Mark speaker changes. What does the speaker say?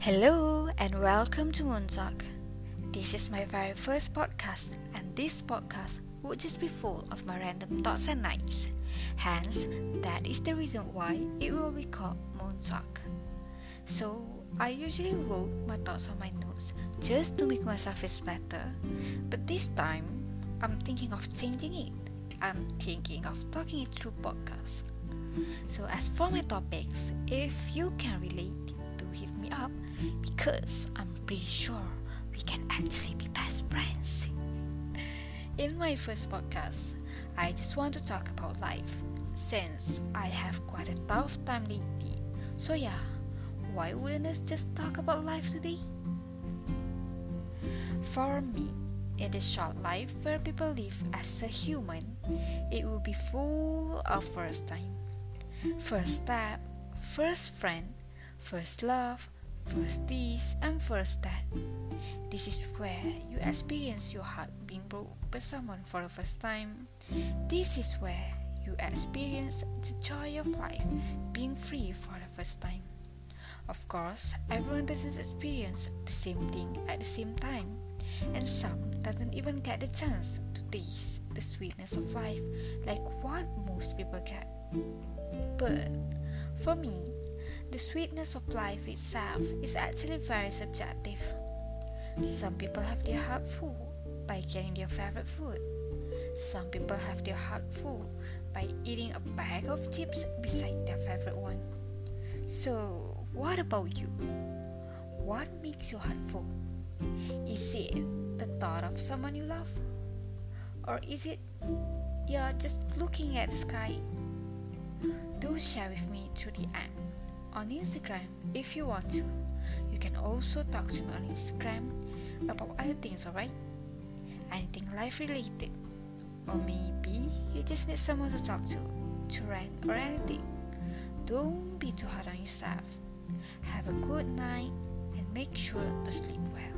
Speaker 1: Hello and welcome to Moon Talk. This is my very first podcast, and this podcast would just be full of my random thoughts and nights. Hence, that is the reason why it will be called Moon Talk. So, I usually wrote my thoughts on my notes just to make myself feel better, but this time I'm thinking of changing it. I'm thinking of talking it through podcast. So, as for my topics, if you can relate, up because I'm pretty sure we can actually be best friends. In my first podcast, I just want to talk about life since I have quite a tough time lately. So, yeah, why wouldn't us just talk about life today? For me, in this short life where people live as a human, it will be full of first time. First step, first friend, first love, first this, and first that. This is where you experience your heart being broke by someone for the first time. This is where you experience the joy of life being free for the first time. Of course, everyone doesn't experience the same thing at the same time, and some doesn't even get the chance to taste the sweetness of life like what most people get. But for me, the sweetness of life itself is actually very subjective. Some people have their heart full by getting their favorite food. Some people have their heart full by eating a bag of chips beside their favorite one. So, what about you? What makes your heart full? Is it the thought of someone you love? Or is it you're just looking at the sky? Do share with me through the app on Instagram if you want to. You can also talk to me on Instagram about other things, alright? Anything life related. Or maybe you just need someone to talk to, to rant or anything. Don't be too hard on yourself. Have a good night and make sure to sleep well.